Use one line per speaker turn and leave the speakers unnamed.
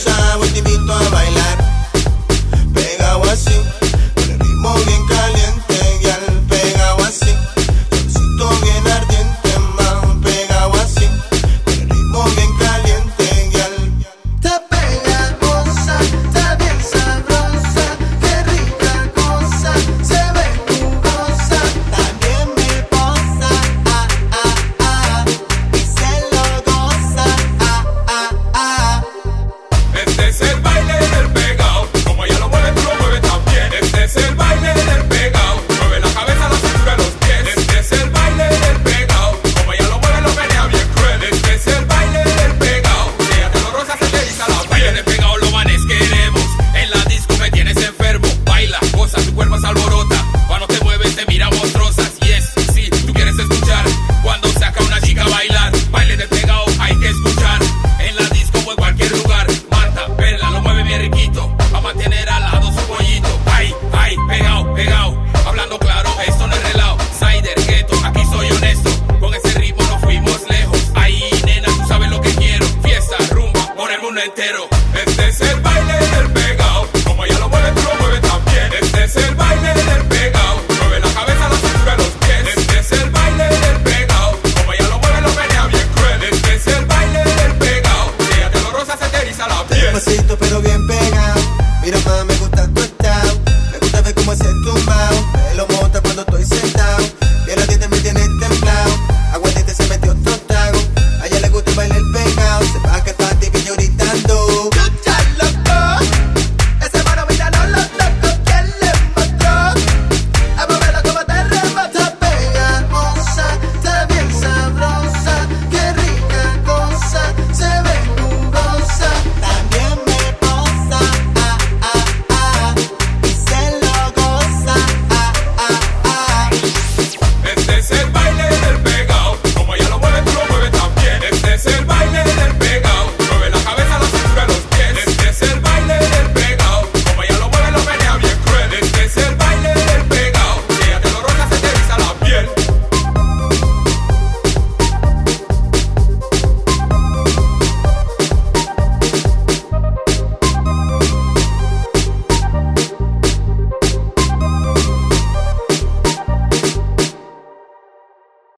sun.
entero.